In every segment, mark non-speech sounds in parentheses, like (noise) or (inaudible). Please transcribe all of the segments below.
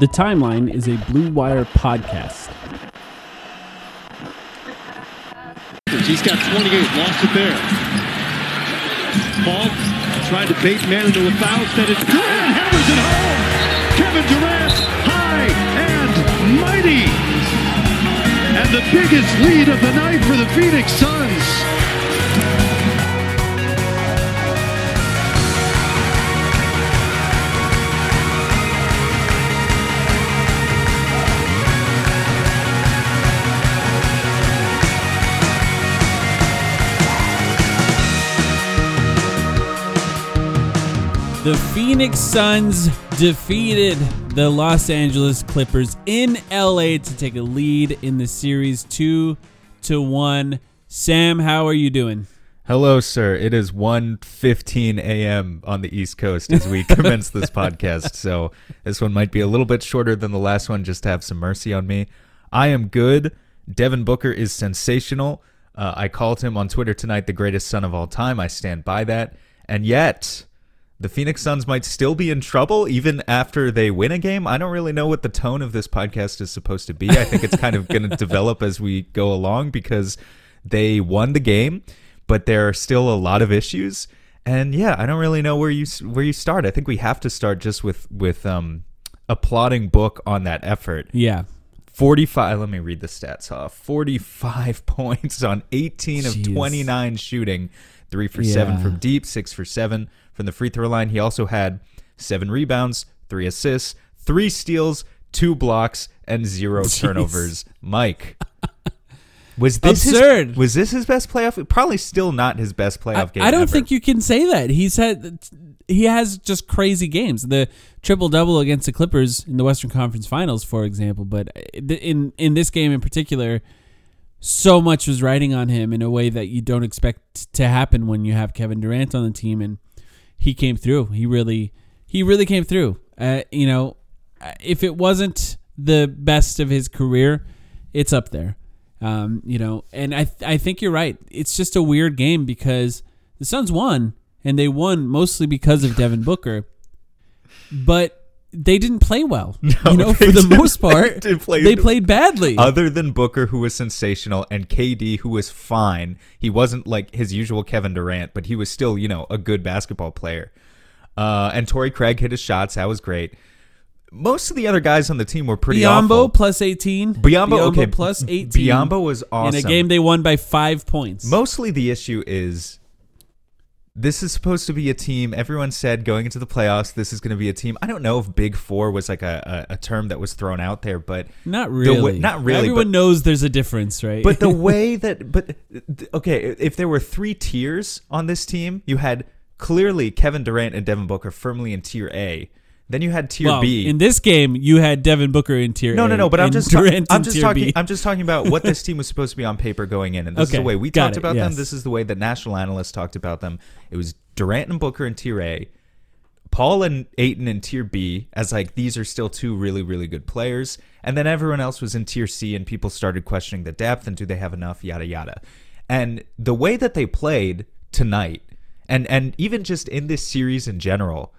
The Timeline is a Blue Wire podcast. He's got 28, lost it there. Paul tried to bait man into a foul, instead it's Durant hammers it home. Kevin Durant, high and mighty. And the biggest lead of the night for the Phoenix Suns. The Phoenix Suns defeated the Los Angeles Clippers in LA to take a lead in the series 2 to 1. Sam, how are you doing? Hello, sir. It is 1.15 a.m. on the East Coast as we (laughs) commence this podcast. So this one might be a little bit shorter than the last one, just to have some mercy on me. I am good. Devin Booker is sensational. Uh, I called him on Twitter tonight the greatest son of all time. I stand by that. And yet, the Phoenix Suns might still be in trouble even after they win a game. I don't really know what the tone of this podcast is supposed to be. I think it's kind of going (laughs) to develop as we go along because they won the game, but there are still a lot of issues. And yeah, I don't really know where you where you start. I think we have to start just with with um, applauding Book on that effort. Yeah. 45 let me read the stats off 45 (laughs) points on 18 of 29 shooting 3 for 7 from deep 6 for 7 from the free throw line he also had 7 rebounds 3 assists 3 steals 2 blocks and 0 (laughs) Jeez. turnovers mike was this Absurd. His, was this his best playoff probably still not his best playoff I, game I don't ever. think you can say that. He's had he has just crazy games. The triple double against the Clippers in the Western Conference Finals, for example, but in in this game in particular, so much was riding on him in a way that you don't expect to happen when you have Kevin Durant on the team, and he came through. He really he really came through. Uh, you know, if it wasn't the best of his career, it's up there. Um, you know, and I I think you're right. It's just a weird game because the Suns won, and they won mostly because of Devin Booker, but they didn't play well. (laughs) you know, for the most part, play- they played badly. other than Booker, who was sensational, and KD, who was fine. He wasn't like his usual Kevin Durant, but he was still, you know, a good basketball player. Uh, and Torrey Craig hit his shots. That was great. Most of the other guys on the team were pretty Biyombo awful. plus 18. Biyombo, okay, plus 18. Biyombo was awesome. In a game they won by five points. Mostly the issue is this is supposed to be a team. Everyone said going into the playoffs, this is going to be a team. I don't know if Big Four was like a, a, a term that was thrown out there, but not really. way- not really, Everyone but- knows there's a difference, right? But the (laughs) way that, but okay, if there were three tiers on this team, you had clearly Kevin Durant and Devin Booker firmly in tier A. Then you had tier well, B. in this game, you had Devin Booker in tier no, A no, no. But I'm just, ta- I'm just talking. B. I'm just talking about what this team was supposed to be on paper going in, and this is the way we talked it, about them. This is the way that national analysts talked about them. It was Durant and Booker in tier A, Paul and Ayton in tier B as like these are still two really really good players, and then everyone else was in tier C, and people started questioning the depth and do they have enough, yada yada. And the way that they played tonight, and and even just in this series in general,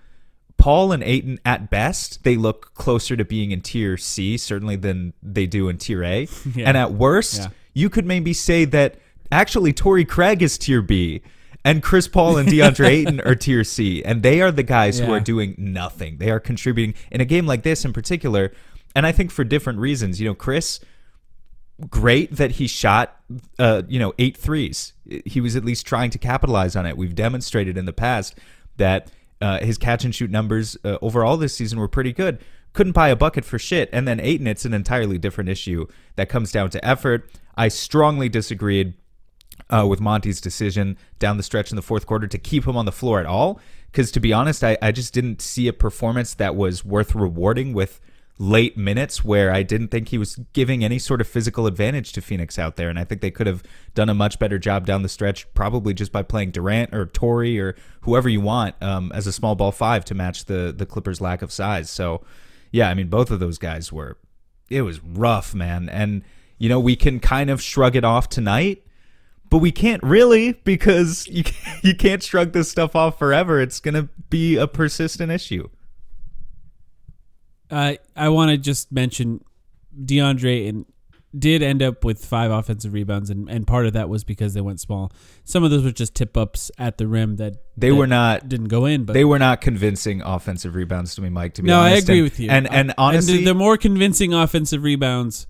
Paul and Ayton at best they look closer to being in tier C certainly than they do in tier A, (laughs) Yeah. and at worst Yeah. you could maybe say that actually Torrey Craig is tier B. And Chris Paul and DeAndre (laughs) Ayton are tier C, and they are the guys who are doing nothing. They are contributing in a game like this in particular, and I think for different reasons. You know, Chris, great that he shot, uh, you know, eight threes. He was at least trying to capitalize on it. We've demonstrated in the past that uh, his catch and shoot numbers uh, overall this season were pretty good. Couldn't buy a bucket for shit. And then Ayton, it's an entirely different issue that comes down to effort. I strongly disagreed uh, with Monty's decision down the stretch in the fourth quarter to keep him on the floor at all. Because to be honest, I, I just didn't see a performance that was worth rewarding with late minutes where I didn't think he was giving any sort of physical advantage to Phoenix out there. And I think they could have done a much better job down the stretch, probably just by playing Durant or Torrey or whoever you want um, as a small ball five to match the, the Clippers' lack of size. So, yeah, I mean, both of those guys were, it was rough, man. And, you know, we can kind of shrug it off tonight but we can't really because you (laughs) you can't shrug this stuff off forever. It's going to be a persistent issue. Uh, I want to just mention DeAndre and did end up with five offensive rebounds, and, and part of that was because they went small. Some of those were just tip ups at the rim that They that were not didn't go in, but they were not convincing offensive rebounds to me, Mike. To be no, I honest, agree and, with you. And and honestly, the, the more convincing offensive rebounds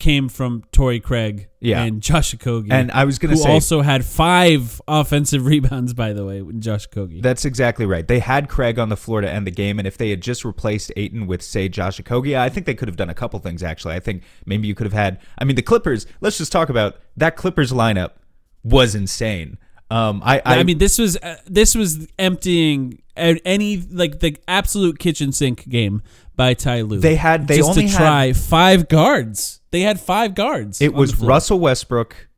came from Torrey Craig Yeah. and Josh Okogie. And I was gonna who say- also had five offensive (laughs) rebounds, by the way, with Josh Okogie. That's exactly right. They had Craig on the floor to end the game, and if they had just replaced Ayton with, say, Josh Okogie, I think they could have done a couple things. Actually, I think maybe you could have had. I mean, the Clippers. Let's just talk about that Clippers lineup was insane. Um, I, I, I, mean, this was uh, this was emptying any like the absolute kitchen sink game by Ty Lue. They had- they just only to had- try five guards. They had five guards. It was. Russell Westbrook,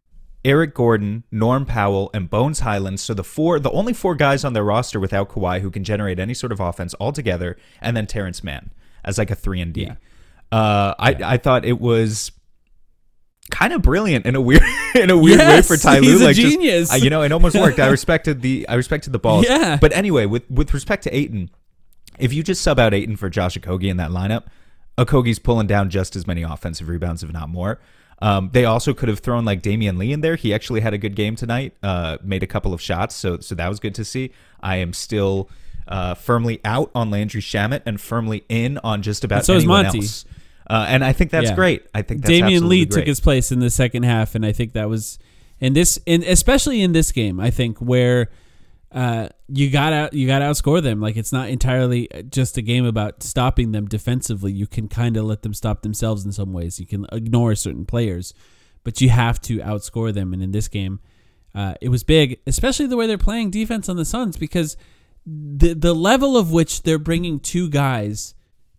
Eric Gordon, Norm Powell, and Bones Hyland. So the four, the only four guys on their roster without Kawhi who can generate any sort of offense altogether, and then Terance Mann as like a three and D. Yeah. Uh, I I thought it was kind of brilliant in a weird (laughs) in a weird way for Ty Lue. like just- genius. uh, you know, it almost worked. I (laughs) respected the I respected the balls. Yeah. But anyway, with with respect to Ayton, if you just sub out Ayton for Josh Okogie in that lineup, Okogie's pulling down just as many offensive rebounds, if not more. Um, they also could have thrown like Damion Lee in there. He actually had a good game tonight. Uh, made a couple of shots, so so that was good to see. I am still uh, firmly out on Landry Shamet and firmly in on just about And so is anyone Monty. else. Uh, and I think that's Yeah. great. I think that's Damion Lee absolutely took his place in the second half, and I think that was in this, in especially in this game. I think where uh, you got to you got to outscore them. Like it's not entirely just a game about stopping them defensively. You can kind of let them stop themselves in some ways. You can ignore certain players, but you have to outscore them. And in this game, uh, it was big, especially the way they're playing defense on the Suns because the the level of which they're bringing two guys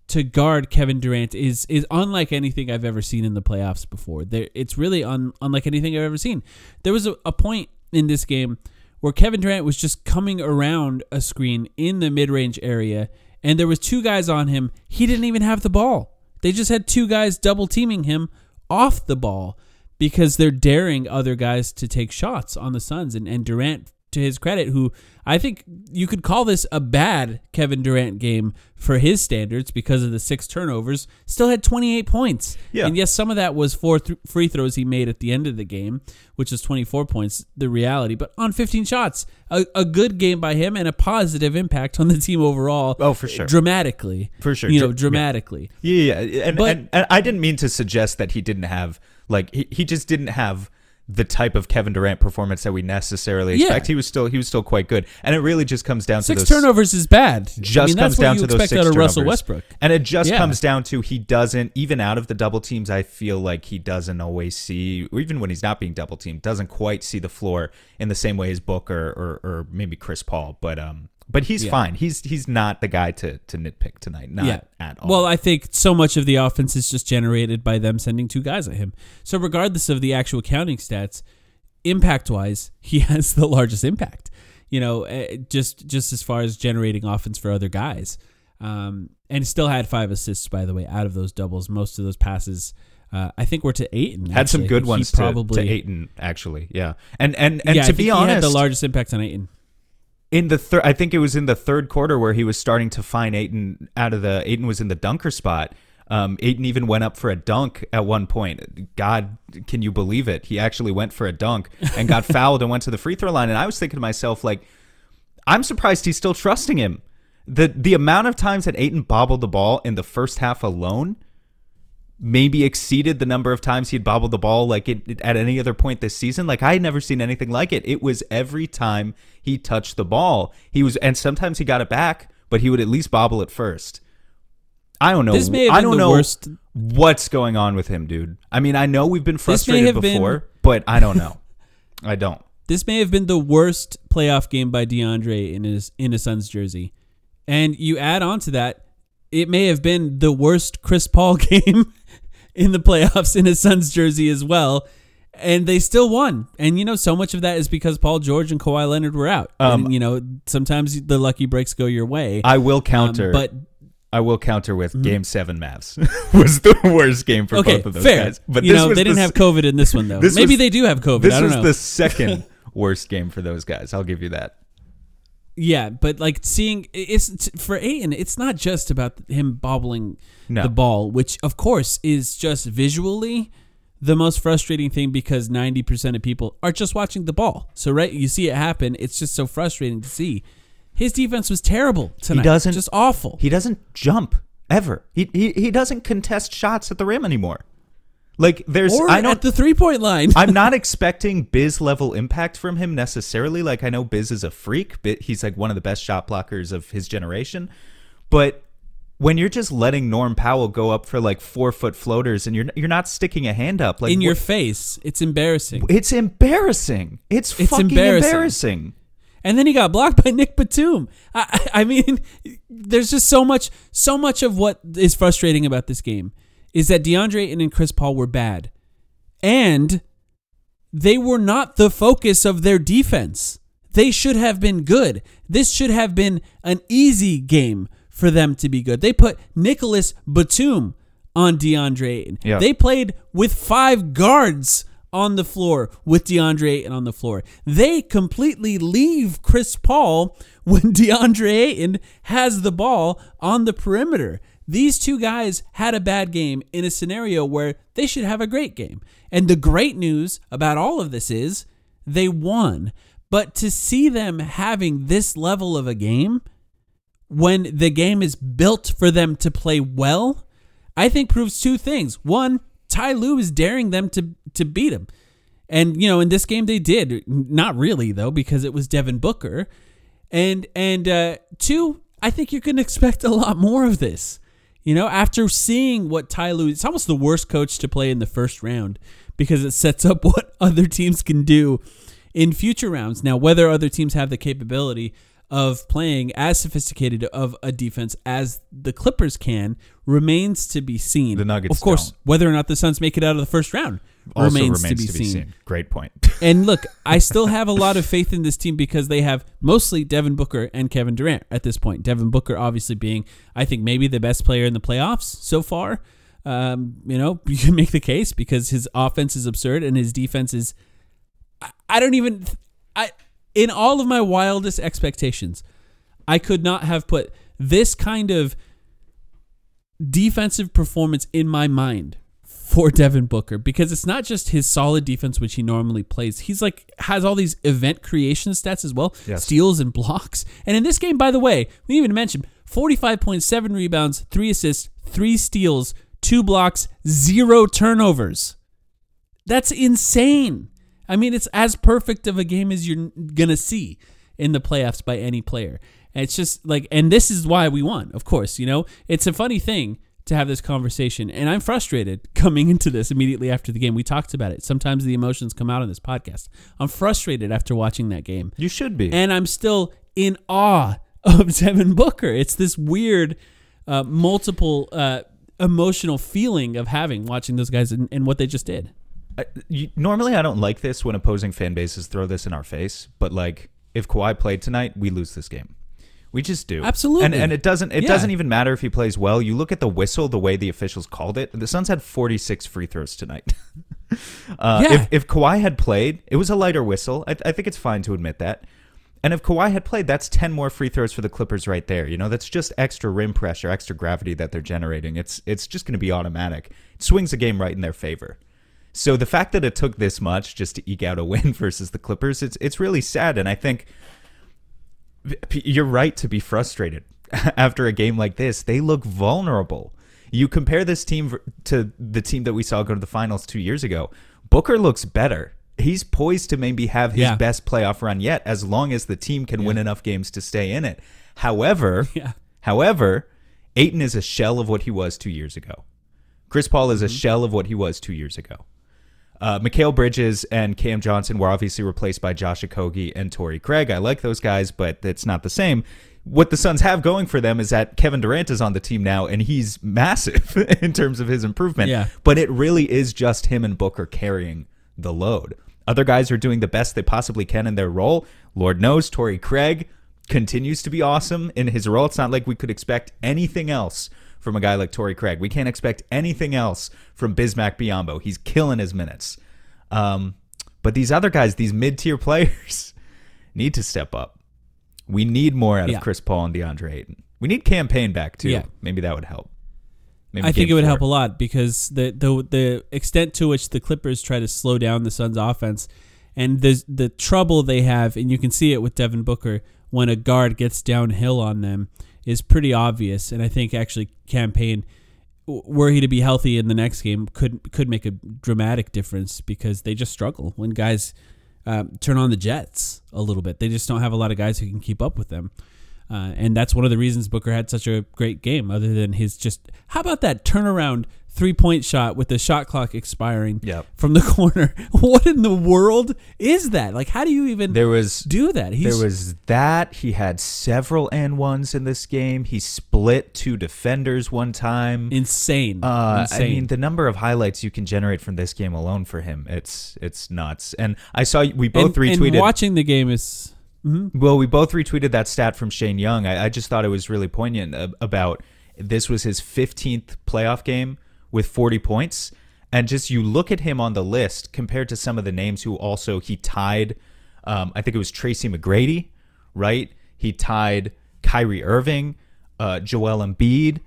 to guard Kevin Durant is is unlike anything I've ever seen in the playoffs before. There, it's really un, unlike anything I've ever seen. There was a, a point in this game where Kevin Durant was just coming around a screen in the mid range area, and there was two guys on him. He didn't even have the ball. They just had two guys double teaming him off the ball because they're daring other guys to take shots on the Suns. And, and Durant, to his credit, who I think you could call this a bad Kevin Durant game for his standards because of the six turnovers, still had 28 points. Yeah. And yes, some of that was four th- free throws he made at the end of the game, which is 24 points, the reality. But on 15 shots, a, a good game by him and a positive impact on the team overall. Oh, for sure. Dramatically. For sure. You know, Dr- yeah. dramatically. Yeah, yeah, and, But- and, and I didn't mean to suggest that he didn't have like he, he just didn't have the type of Kevin Durant performance that we necessarily Yeah. expect. He was still he was still quite good, and it really just comes down Six to those turnovers is bad. Just I mean, comes down to those six out of turnovers. Russell Westbrook. and it just Yeah. comes down to he doesn't even out of the double teams. I feel like he doesn't always see, or even when he's not being double teamed, doesn't quite see the floor in the same way as Booker or or maybe Chris Paul. But um, but he's Yeah. fine. He's he's not the guy to to nitpick tonight. Not at all. Well, I think so much of the offense is just generated by them sending two guys at him. So regardless of the actual counting stats, impact wise, (laughs) he has the largest impact. You know, eh, just just as far as generating offense for other guys, um, and still had five assists by the way out of those doubles. Most of those passes, uh, I think, were to Ayton. had some actually. I good ones probably to, to Ayton actually. Yeah, and and and yeah, to be honest, had the largest impact on Ayton. In the third, I think it was in the third quarter where he was starting to find Ayton out of the Ayton was in the dunker spot. Um, Ayton even went up for a dunk at one point. God, can you believe it? He actually went for a dunk and got (laughs) fouled and went to the free throw line. And I was thinking to myself, like, I'm surprised he's still trusting him. The the amount of times that Ayton bobbled the ball in the first half alone maybe exceeded the number of times he'd bobbled the ball like it, at any other point this season. Like I had never seen anything like it. It was every time he touched the ball, he was, and sometimes he got it back, but he would at least bobble it first. I don't know. This may have I don't know worst- what's going on with him, dude. I mean, I know we've been frustrated have been- before, but I don't know. (laughs) I don't. This may have been the worst playoff game by DeAndre in his in a Suns jersey. And you add on to that, it may have been the worst Chris Paul (laughs) game in the playoffs in his Suns jersey as well. And they still won. And you know, so much of that is because Paul George and Kawhi Leonard were out. Um, and you know, sometimes the lucky breaks go your way. I will Um, counter, but I will counter with Game Seven Mavs (laughs) was the worst game for okay, both of those fair. guys. But you know, they didn't the- have COVID in this one though. (laughs) this Maybe was- they do have COVID. This I don't was know. the (laughs) second worst game for those guys. I'll give you that. Yeah, but like seeing it's for Ayton, it's not just about him bobbling No. the ball, which of course is just visually the most frustrating thing because 90% of people are just watching the ball. So right, you see it happen, it's just so frustrating to see. His defense was terrible tonight. He doesn't- just awful. He doesn't jump ever. He he, he doesn't contest shots at the rim anymore. Like there's or I don't at the three-point line. I'm (laughs) not expecting Biz level impact from him necessarily. Like I know Biz is a freak, but he's like one of the best shot blockers of his generation. But when you're just letting Norm Powell go up for like four foot floaters and you're you're not sticking a hand up like in your face. It's embarrassing. it's embarrassing. It's, It's fucking embarrassing. embarrassing. And then he got blocked by Nick Batum. I I mean, (laughs) there's just so much, so much of what is frustrating about this game is that DeAndre Ayton and Chris Paul were bad, and they were not the focus of their defense. They should have been good. This should have been an easy game for them to be good. They put Nicholas Batum on DeAndre Ayton. Yeah. They played with five guards on the floor with DeAndre Ayton on the floor. They completely leave Chris Paul (laughs) when DeAndre Ayton has the ball on the perimeter. These two guys had a bad game in a scenario where they should have a great game. And the great news about all of this is they won. But to see them having this level of a game when the game is built for them to play well, I think proves two things. One, Ty Lue is daring them to to beat him. And you know, in this game they did. Not really though, because it was Devin Booker. And and uh two, I think you can expect a lot more of this. You know, after seeing what Ty Lue, it's almost the worst coach to play in the first round because it sets up (laughs) what other teams can do in future rounds. Now, whether other teams have the capability of playing as sophisticated of a defense as the Clippers can remains to be seen. The Nuggets of course, don't. whether or not the Suns make it out of the first round Also remains, to be seen. Great point. (laughs) And look, I still have a lot of faith in this team because they have mostly Devin Booker and Kevin Durant at this point. Devin Booker obviously being, I think, maybe the best player in the playoffs so far. Um, you know, (laughs) you can make the case because his offense is absurd and his defense is. I, I don't even. I in all of my wildest expectations, I could not have put this kind of defensive performance in my mind for Devin Booker because it's not just his solid defense which he normally plays. He's like has all these event creation stats as well, Yes. steals and blocks. And in this game by the way, we didn't even mentioned 45.7 rebounds, 3 assists, 3 steals, 2 blocks, 0 turnovers. That's insane. I mean, it's as perfect of a game as you're gonna see in the playoffs by any player. And it's just like, and this is why we won. Of course, you know, it's a funny thing to have this conversation, and I'm frustrated (laughs) coming into this immediately after the game. We talked about it. Sometimes the emotions come out on this podcast. I'm frustrated after watching that game you should be. and I'm still in awe (laughs) of Devin Booker. It's this weird, uh, multiple uh, emotional feeling of having watching those guys and, and what they just did. I, you, normally, I don't like this when opposing fan bases throw this in our face, but like if Kawhi played tonight, we lose this game. We just do. Absolutely. And and it doesn't it Yeah. doesn't even matter if he plays well. You look at the whistle, the way the officials called it. The Suns had 46 free throws tonight. (laughs) uh, Yeah. If if Kawhi had played, it was a lighter whistle. I, I think it's fine to admit that. And if Kawhi had played, that's 10 more free throws for the Clippers right there. You know, that's just extra rim pressure, extra gravity that they're generating. It's it's just going to be automatic. It swings the game right in their favor. So the fact that it took this much just to eke out a win (laughs) versus the Clippers, it's it's really sad and I think you're right to be frustrated (laughs) after a game like this. They look vulnerable. You compare this team to the team that we saw go to the finals 2 years ago. Booker looks better he's poised to maybe have his Yeah. best playoff run yet as long as the team can win enough games to stay in it. However, (laughs) Yeah. however, Ayton is a shell of what he was 2 years ago. Chris Paul is a Mm-hmm. shell of what he was 2 years ago. Uh, Mikal Bridges and Cam Johnson were obviously replaced by Josh Okogie and Torrey Craig. I like those guys, but it's not the same. What the Suns have going for them is that Kevin Durant is on the team now, and he's (laughs) massive in terms of his improvement. Yeah. But it really is just him and Booker carrying the load. Other guys are doing the best they possibly can in their role. Lord knows Torrey Craig continues to be awesome in his role. It's not like we could expect anything else from a guy like Torrey Craig. We can't expect anything else from Bismack Biyombo. He's killing his minutes. Um, but these other guys, these mid tier (laughs) players, need to step up. We need more out Yeah. of Chris Paul and DeAndre Ayton. We need Cam Payne back too. Yeah. Maybe that would help. Maybe I think it would four. help a lot because the the the extent to which the Clippers try to slow down the Suns' offense and the the trouble they have, and you can see it with Devin Booker when a guard gets downhill on them is pretty obvious. And I think actually Cam Payne were he to be healthy in the next game could could make a dramatic difference because they just struggle when guys um, turn on the Jets a little bit. They just don't have a lot of guys who can keep up with them. Uh, and that's one of the reasons Booker had such a great game, other than his just. How about that turnaround three point shot with the shot clock expiring Yep. from the (laughs) corner? What in the world is that? Like, how do you even There was do that? He's, There was that. He had several and ones in this game. He split two defenders one time. insane. Uh, I mean, the number of highlights you can generate from this game alone for him, it's it's nuts. And I saw we both and, and retweeted. watching the game is. mhm. well, we both retweeted that stat from Shane Young. I, I just thought it was really poignant about this was his 15th playoff game with 40 points. And just you look at him on the list compared to some of the names who also he tied. Um, I think it was Tracy McGrady, right? He tied Kyrie Irving, uh, Joel Embiid,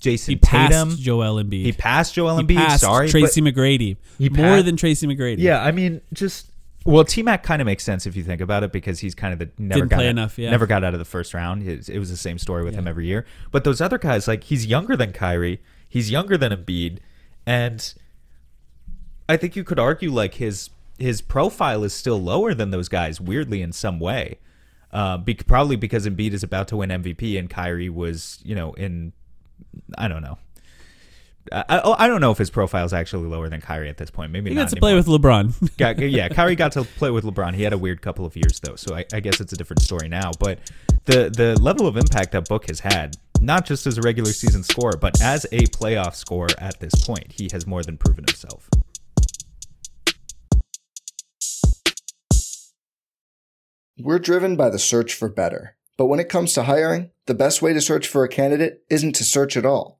Jayson He passed Tatum. Joel Embiid. He passed Joel He Embiid. passed sorry, Tracy McGrady. He More than Tracy McGrady. yeah, I mean, just well, T Mac kind of makes sense if you think about it because he's kind of the never Didn't got play out- enough, yeah. never got out of the first round. It, it was the same story with him every year. But those other guys, like he's younger than Kyrie, he's younger than Embiid, and I think you could argue like his his profile is still lower than those guys. Weirdly, in some way, uh, be, probably because Embiid is about to win MVP and Kyrie was, you know, in I don't know. I, I, I don't know if his profile is actually lower than Kyrie at this point. Maybe He not got to play with LeBron. (laughs) Got, (laughs) yeah, Kyrie got to play with LeBron. He had a weird couple of years though, so I, I guess it's a different story now. But the the level of impact that Book has had, not just as a regular season scorer, but as a playoff scorer at this point, he has more than proven himself. We're driven by the search for better. But when it comes to hiring, the best way to search for a candidate isn't to search at all.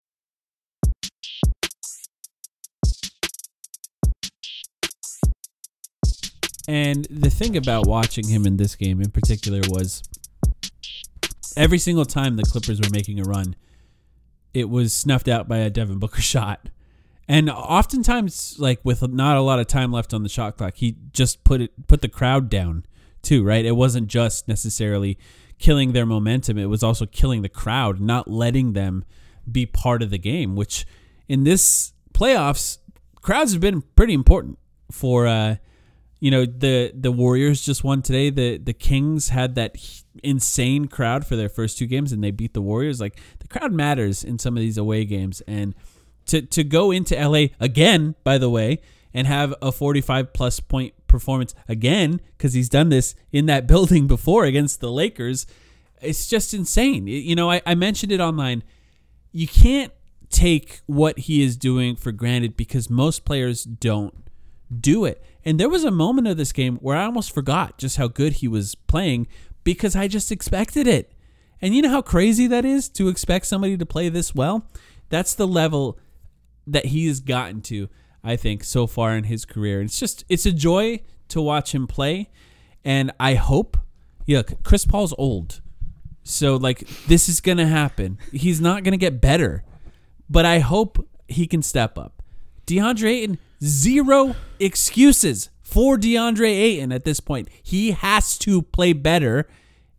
And the thing about watching him in this game in particular was every single time the Clippers were making a run, it was snuffed out by a Devin Booker (laughs) shot. And oftentimes, like with not a lot of time left on the shot clock, he just put it put the crowd down too, right? It wasn't just necessarily killing their momentum; it was also killing the crowd, not letting them be part of the game, which in this playoffs, crowds have been pretty important for uh, you know the the Warriors just won today. The the Kings had that insane crowd for their first two games and they beat the Warriors. Like the crowd matters in some of these away games and to to go into LA again, by the way, and have a 45 plus point performance again because he's done this in that (laughs) building before against the Lakers. It's just insane. You know, I, I mentioned it online. You can't take what he is doing for granted because most players don't do it. And there was a moment of this game where I almost forgot just how good he was playing because I just expected it. And you know how crazy that is to expect somebody to play this well? That's the level that he has gotten to, I think, so far in his career. It's just it's a joy to watch him play. And I hope yeah, Chris Paul's old. So like this is gonna happen. He's not gonna get better. But I hope he can step up. DeAndre Ayton, zero excuses for DeAndre Ayton at this point. He has to play better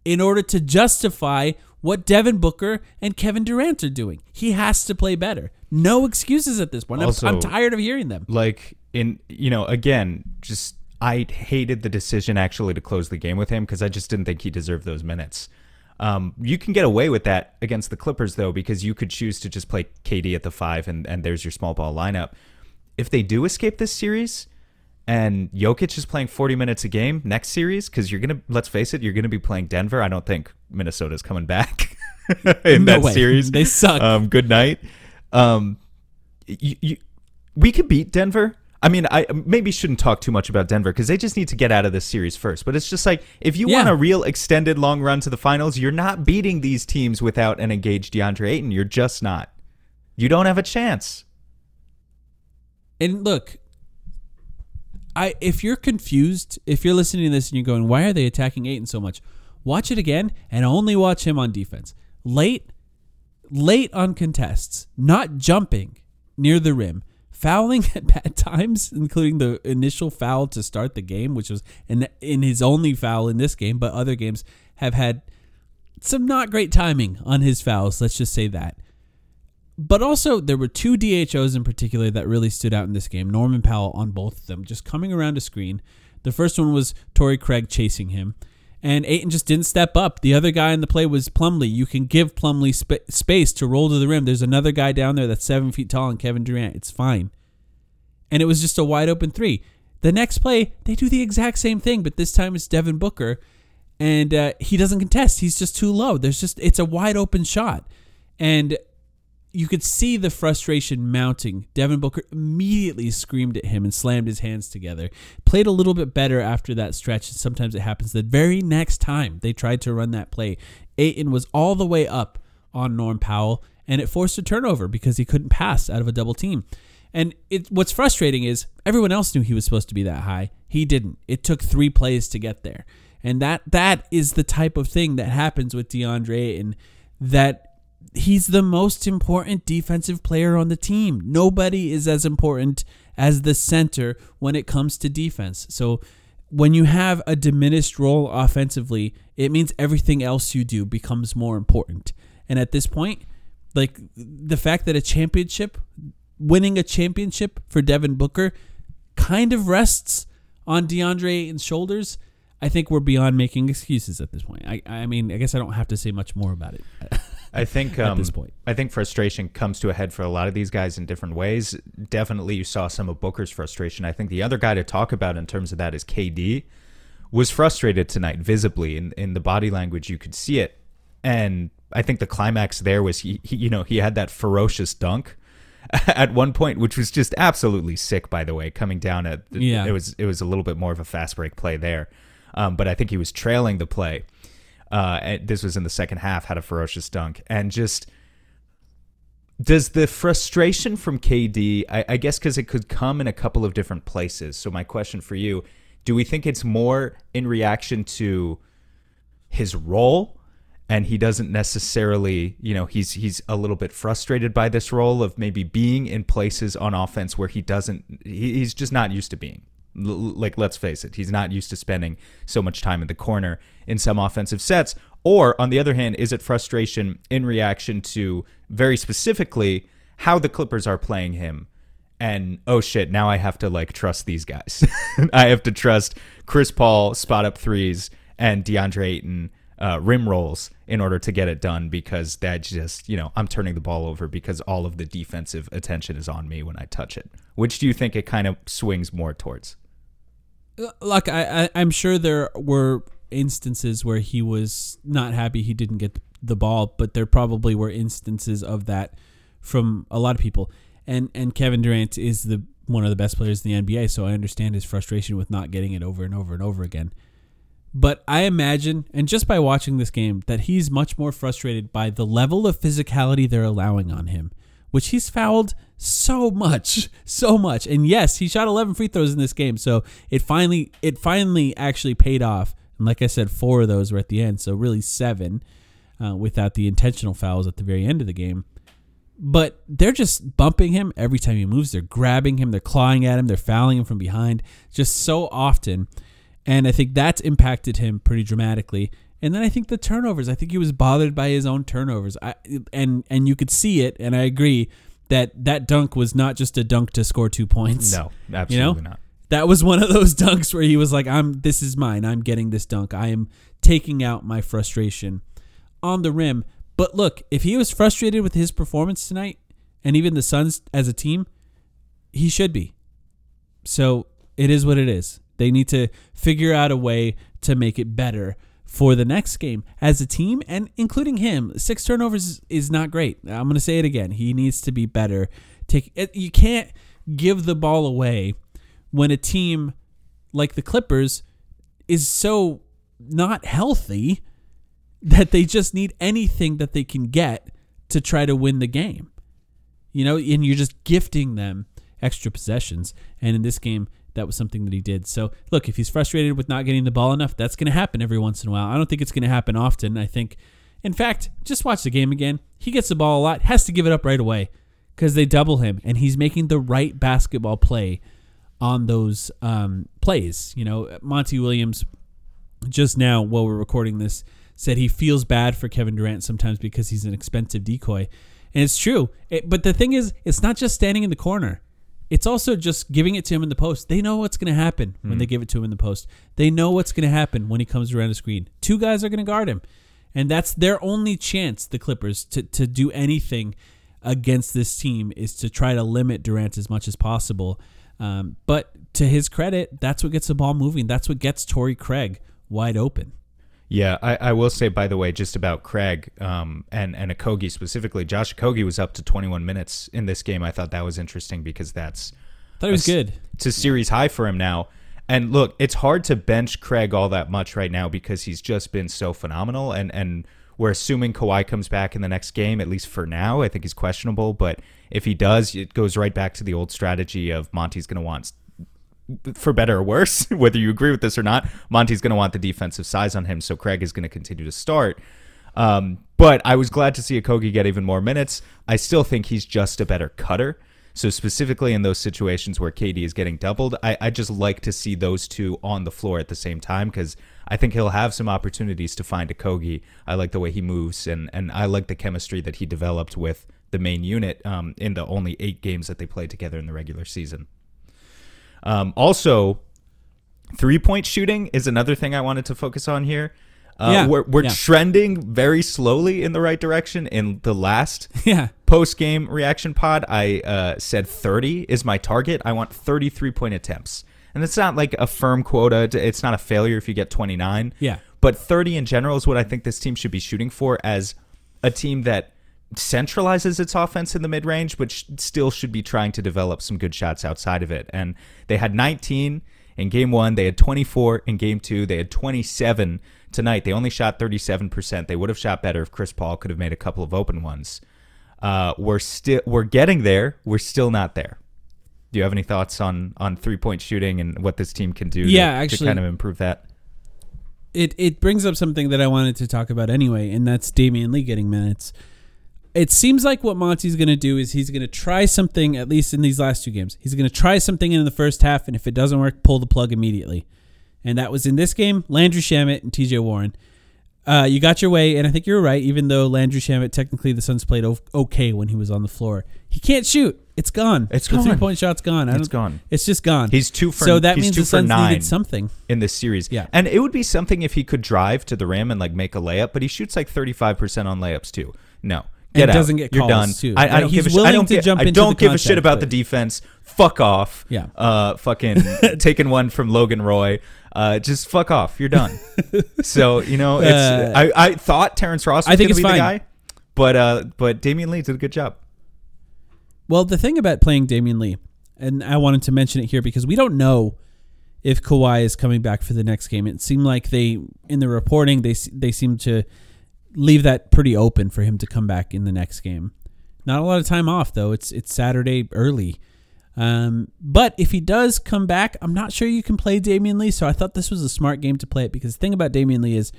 in order to justify what Devin Booker and Kevin Durant are doing. He has to play better. No excuses at this point. I'm- I'm, tired of hearing them. like in you know again just i hated the decision actually to close the game with him because i just didn't think he deserved those minutes um, you can get away with that against the clippers though because you could choose to just play kd at the five and, and there's your small ball lineup if they do escape this series and Jokic is playing 40 minutes a game next series because you're gonna let's face it you're gonna be playing Denver I don't think Minnesota's coming back (laughs) in No that way. series They suck. um, good night um, you, you, we could beat Denver. I mean, I maybe shouldn't talk too much about Denver because they just need to get out of this series first. But it's just like if you Yeah. want a real extended long run to the finals, you're not beating these teams without an engaged DeAndre Ayton. You're just not. You don't have a chance. And look, I if you're confused, if you're listening to this and you're going, why are they attacking Ayton so much? Watch it again and only watch him on defense. Late, late on contests, not jumping near the rim, fouling (laughs) at bad times, including the initial foul to start the game, which was in, in his only foul in this game, but other games have had some not great timing on his fouls. Let's just say that. But also, there were two DHOs in particular that really stood out in this game. Norman Powell on both of them, just coming around a screen. The first one was Torrey Craig chasing him, and Ayton just didn't step up. The other guy in the play was Plumlee. You can give Plumlee sp- space to roll to the rim. There's another guy down there that's seven feet tall and Kevin Durant. It's fine. And it was just a wide open three. The next play, they do the exact same thing, but this time it's Devin Booker, and uh, he doesn't contest. He's just too low. There's just it's a wide open shot, and you could see the frustration mounting. Devin Booker immediately screamed at him and slammed his hands together. Played a little bit better after that stretch. and Sometimes it happens. The very next time they tried to run that play, Ayton was all the way up on Norm Powell, and it forced a turnover because he couldn't pass out of a double team. And it, what's frustrating is everyone else knew he was supposed to be that high. He didn't. It took three plays to get there, and that that is the type of thing that happens with DeAndre Ayton. That he's the most important defensive player on the team. Nobody is as important as the center when it comes to defense. So when you have a diminished role offensively, it means everything else you do becomes more important. And at this point, like the fact that a championship, winning a championship for Devin Booker, kind of rests on DeAndre Ayton's shoulders. I think we're beyond making excuses at this point. I, I mean, I guess I don't have to say much more about it. (laughs) I think At um, this point. I think frustration comes to a head for a lot of these guys in different ways. Definitely, you saw some of Booker's frustration. I think the other guy to talk about in terms of that is KD. Was frustrated tonight, visibly in in the body language, you could see it, and I think the climax there was he, he you know, he had that ferocious dunk (laughs) at one point, which was just absolutely sick. By the way, coming down at Yeah. it was it was a little bit more of a fast break play there, um, but I think he was trailing the play. Uh, this was in the second half, had a ferocious dunk, and just does the frustration from KD, I, I guess, because it could come in a couple of different places. So my question for you: Do we think it's more in reaction to his role? And he doesn't necessarily, you know, he's he's a little bit frustrated by this role of maybe being in places on offense where he doesn't, he, he's just not used to being. Like let's face it he's not used to spending so much time in the corner in some offensive sets or on the other hand is it frustration in reaction to very specifically how the Clippers are playing him. And oh shit, now I have to like trust these guys. (laughs) I have to trust Chris Paul spot up threes and DeAndre Ayton uh, rim rolls in order to get it done because that just, you know, I'm turning the ball over because all of the defensive attention is on me when I touch it. Which do you think it kind of swings more towards? Uh, look, I, I I'm sure there were instances where he was not happy he didn't get the ball, but there probably were instances of that from a lot of people. And and Kevin Durant is the one of the best players in the NBA, so I understand his frustration with not getting it over and over and over again. But I imagine, and just by watching this game, that he's much more frustrated by the level of physicality they're allowing on him, which he's fouled so much, (laughs) so much. And yes, he shot 11 free throws in this game, so it finally, it finally actually paid off. And like I said, four of those were at the end, so really seven, uh, without the intentional fouls at the very end of the game. But they're just bumping him every time he moves. They're grabbing him, they're clawing at him, they're fouling him from behind, just so often and I think that's impacted him pretty dramatically. And then I think the turnovers. I think he was bothered by his own turnovers. I, and and you could see it, and I agree that that dunk was not just a dunk to score two points. No, absolutely (laughs) you know? not. That was one of those (laughs) dunks where he was like, "I'm. This is mine. I'm getting this dunk. I am taking out my frustration on the rim." But look, if he was frustrated with his performance tonight, and even the Suns as a team, he should be. So it is what it is. They need to figure out a way to make it better for the next game as a team and including him. Six turnovers is not great. I'm going to say it again. He needs to be better. Take you can't give the ball away when a team like the Clippers is so not healthy that they just need anything that they can get to try to win the game. You know, and you're just gifting them extra possessions. And in this game, that was something that he did. So, look, if he's frustrated with not getting the ball enough, that's going to happen every once in a while. I don't think it's going to happen often. I think, in fact, just watch the game again. He gets the ball a lot, has to give it up right away because they double him, and he's making the right basketball play on those um, plays. You know, Monty Williams, just now while we're recording this, said he feels bad for Kevin Durant sometimes because he's an expensive decoy. And it's true. It, but the thing is, it's not just standing in the corner. It's also just giving it to him in the post. They know what's going to happen when they hmm. give it to him in the post. They know what's going to happen when he comes around the screen. Two guys are going to guard him. And that's their only chance, the Clippers, to, to do anything against this team is to try to limit Durant as much as possible. Um, but to his credit, that's what gets the ball moving. That's what gets Torrey Craig wide open. Yeah, I, I will say by the way, just about Craig um, and and Okogie specifically. Josh Okogie was up to 21 minutes in this game. I thought that was interesting because that's I thought it was a, good. It's a series high for him now. And look, it's hard to bench Craig all that much right now because he's just been so phenomenal. And and we're assuming Kawhi comes back in the next game, at least for now. I think he's questionable, but if he does, it goes right back to the old strategy of Monty's going to want for better or worse, (laughs) whether you agree with this or not, Monty's going to want the defensive size on him, so Craig is going to continue to start. Um, but I was glad to see Okogie get even more minutes. I still think he's just a better cutter. So specifically in those situations where KD is getting doubled, I, I just like to see those two on the floor at the same time because I think he'll have some opportunities to find Okogie. I like the way he moves, and and I like the chemistry that he developed with the main unit um, in the only eight games that they played together in the regular season. Um, also, three point shooting is another thing I wanted to focus on here. Uh, yeah, we're we're yeah. trending very slowly in the right direction. In the last (laughs) yeah. post game reaction pod, I uh, said 30 is my target. I want 33 point attempts. And it's not like a firm quota. It's not a failure if you get 29. Yeah. But 30 in general is what I think this team should be shooting for as a team that centralizes its offense in the mid range, but sh- still should be trying to develop some good shots outside of it. And they had 19 in game one, they had 24 in game two, they had 27 tonight. They only shot 37%. They would have shot better if Chris Paul could have made a couple of open ones. Uh, we're still we're getting there. We're still not there. Do you have any thoughts on on three point shooting and what this team can do? Yeah, to, actually, to kind of improve that. It it brings up something that I wanted to talk about anyway, and that's Damion Lee getting minutes it seems like what Monty's going to do is he's going to try something, at least in these last two games. He's going to try something in the first half, and if it doesn't work, pull the plug immediately. And that was in this game, Landry Shamet and TJ Warren. Uh, you got your way, and I think you're right. Even though Landry Shamet, technically the Suns played okay when he was on the floor, he can't shoot. It's gone. It's the gone. three point shot's gone. I It's gone. It's just gone. He's two for- so that means the Suns needed something. in this series. Yeah. And it would be something if he could drive to the rim and like make a layup, but he shoots like 35% on layups too. No. Get And out. doesn't get You're calls, done. too. I, I don't he's give a shit. I willing don't, to get- jump I into don't the give a shit contact, about the but- defense. Fuck off. Yeah. Uh, fucking (laughs) taking one from Logan Roy. Uh, just fuck off. You're done. (laughs) so you know, it's Uh, I, I thought Terrence Ross was I think going to it's be the fine. guy, but uh, but Damion Lee did a good job. Well, the thing about playing Damion Lee, and I wanted to mention it here because we don't know if Kawhi is coming back for the next game. It seemed like they, in the reporting, they they seem to leave that pretty open for him to come back in the next game. Not a lot of time off though. It's it's Saturday early. Um, but if he does come back, I'm not sure you can play Damion Lee. So I thought this was a smart game to play it because the thing about Damion Lee is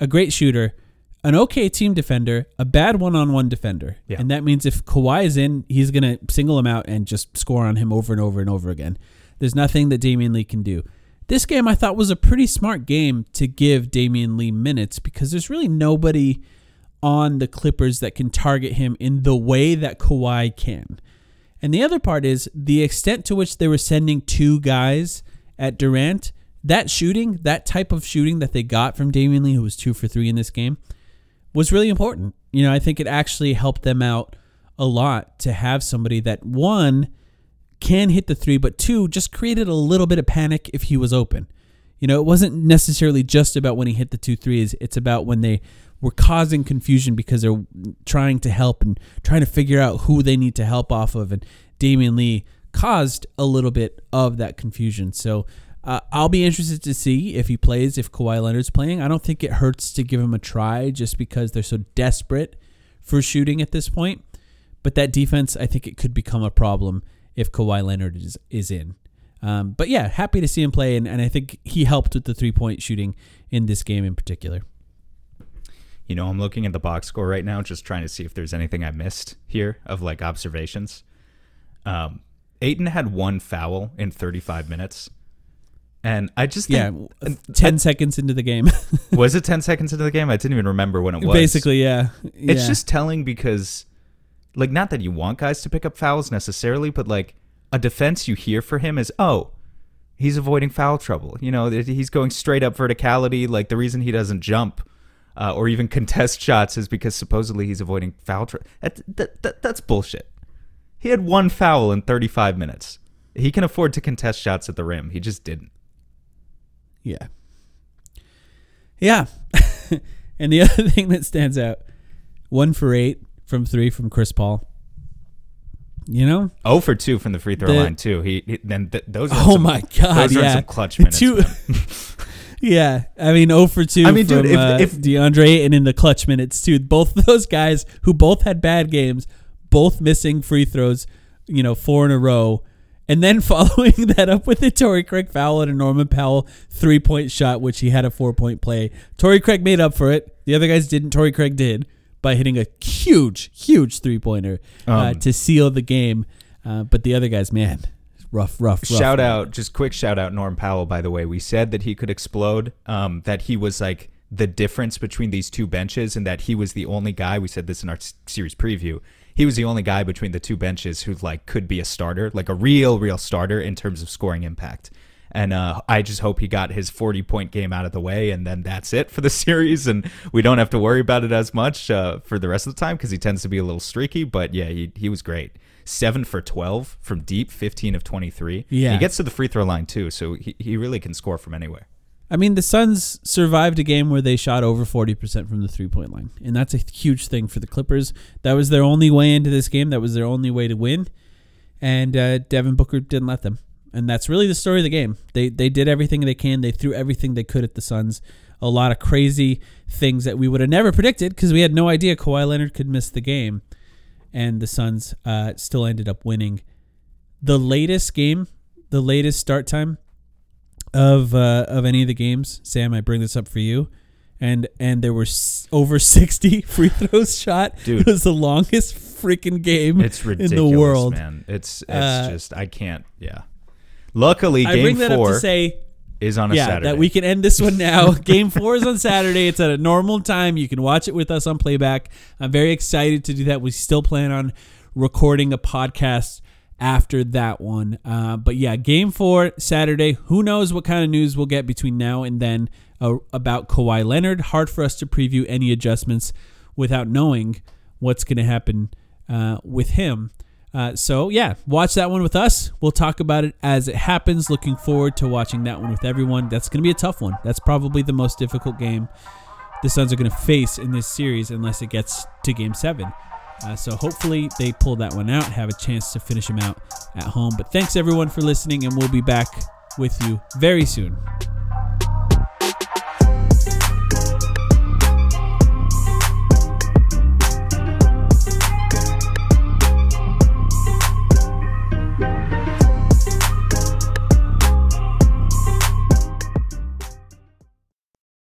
a great shooter, an okay team defender, a bad one-on-one defender, Yeah. and that means if Kawhi is in, he's gonna single him out and just score on him over and over and over again. There's nothing that Damion Lee can do. This game I thought was a pretty smart game to give Damion Lee minutes because there's really nobody on the Clippers that can target him in the way that Kawhi can. And the other part is the extent to which they were sending two guys at Durant, that shooting, that type of shooting that they got from Damion Lee, who was two for three in this game, was really important. You know, I think it actually helped them out a lot to have somebody that one can hit the three, but two just created a little bit of panic if he was open. You know, it wasn't necessarily just about when he hit the two threes. It's about when they were causing confusion because they're trying to help and trying to figure out who they need to help off of. And Damion Lee caused a little bit of that confusion. So uh, I'll be interested to see if he plays, if Kawhi Leonard's playing. I don't think it hurts to give him a try just because they're so desperate for shooting at this point. But that defense, I think it could become a problem if Kawhi Leonard is, is in. Um, but yeah, happy to see him play, and, and I think he helped with the three point shooting in this game in particular. You know, I'm looking at the box score right now, just trying to see if there's anything I missed here of like observations. Um, Ayton had one foul in 35 minutes, and I just Yeah, think, 10 seconds into the game. (laughs) (laughs) was it 10 seconds into the game? I didn't even remember when it was. Basically, yeah. it's just telling because, like, not that you want guys to pick up fouls necessarily, but like a defense you hear for him is, oh, he's avoiding foul trouble. You know, he's going straight up verticality. Like the reason he doesn't jump. Uh, or even (laughs) contest shots is because supposedly he's avoiding foul trouble. That, that, that, that's bullshit. He had one foul in 35 minutes. He can afford to contest shots at the rim. He just didn't. Yeah. Yeah. (laughs) and the (laughs) other thing that stands out one for eight from three from Chris Paul. You know? Oh for two from the free throw The- line too. He, he then th- those. Are Oh some- my God. Those are yeah. some clutch minutes. Two- (laughs) Yeah, I mean, oh for 2 I mean, from dude, if- uh, if- DeAndre and in the clutch minutes, too. Both of (laughs) those guys who both had bad games, both missing free throws, you know, four in a row. And then (laughs) following that up with a Torrey Craig foul and a Norman Powell three point shot, which he had a four point play. Torrey Craig made up for it. The other guys didn't. Torrey Craig did by hitting a huge, huge three pointer uh, Um, to seal the game. Uh, but the other guys, man, rough, rough, rough. shout out, just quick shout out, Norm Powell. By the way, we said that he could explode. Um, that he was like the difference between these two benches, and that he was the only guy. We said this in our series preview. He was the only guy between the two benches who like could be a starter, like a real, real starter in terms of scoring impact. And uh, I just hope he got his 40 point game out of the way, and then that's it for the (laughs) series. And we don't have to worry about it as much uh, for the rest of the time because he tends to be a little streaky. But yeah, he, he was great. Seven for 12 from deep, 15 of 23. Yeah. He gets to the free throw line too, so he, he really can score from anywhere. I mean, the Suns survived a game where they shot over 40% from the three point line. And that's a huge thing for the Clippers. That was their only way into this game. That was their only way to win. And uh, Devin Booker didn't let them. And that's really the story of the game. They, they did everything they can, they threw everything they could at the Suns. A lot of crazy things that we would have never predicted because we had no idea Kawhi Leonard could miss the game. And the Suns uh, still ended up winning. The latest game, the latest start time, of uh, of any of the games, Sam, I bring this up for you, and and there were s- over (laughs) sixty free throws shot. Dude. it was the longest freaking game It's ridiculous, in the world. man. It's it's Uh, just I can't. Yeah. Luckily, I game bring that four. up to say, is on a yeah, Saturday. that we can end this one now. (laughs) Game four is on Saturday. It's at a normal time. You can watch it with us on playback. I'm very excited to do that. We still plan on recording a podcast after that one. Uh, but yeah, game four, Saturday. Who knows what kind of news we'll get between now and then uh, about Kawhi Leonard. Hard for us to preview any adjustments without knowing what's going to happen uh, with him. Uh, so yeah, watch that one with us. We'll talk about it as it happens. Looking forward to watching that one with everyone. That's going to be a tough one. That's probably the most difficult game the Suns are going to face in this series unless it gets to Game Seven. Uh, so hopefully they pull that one out, have a chance to finish them out at home. But thanks everyone for listening, and we'll be back with you very soon.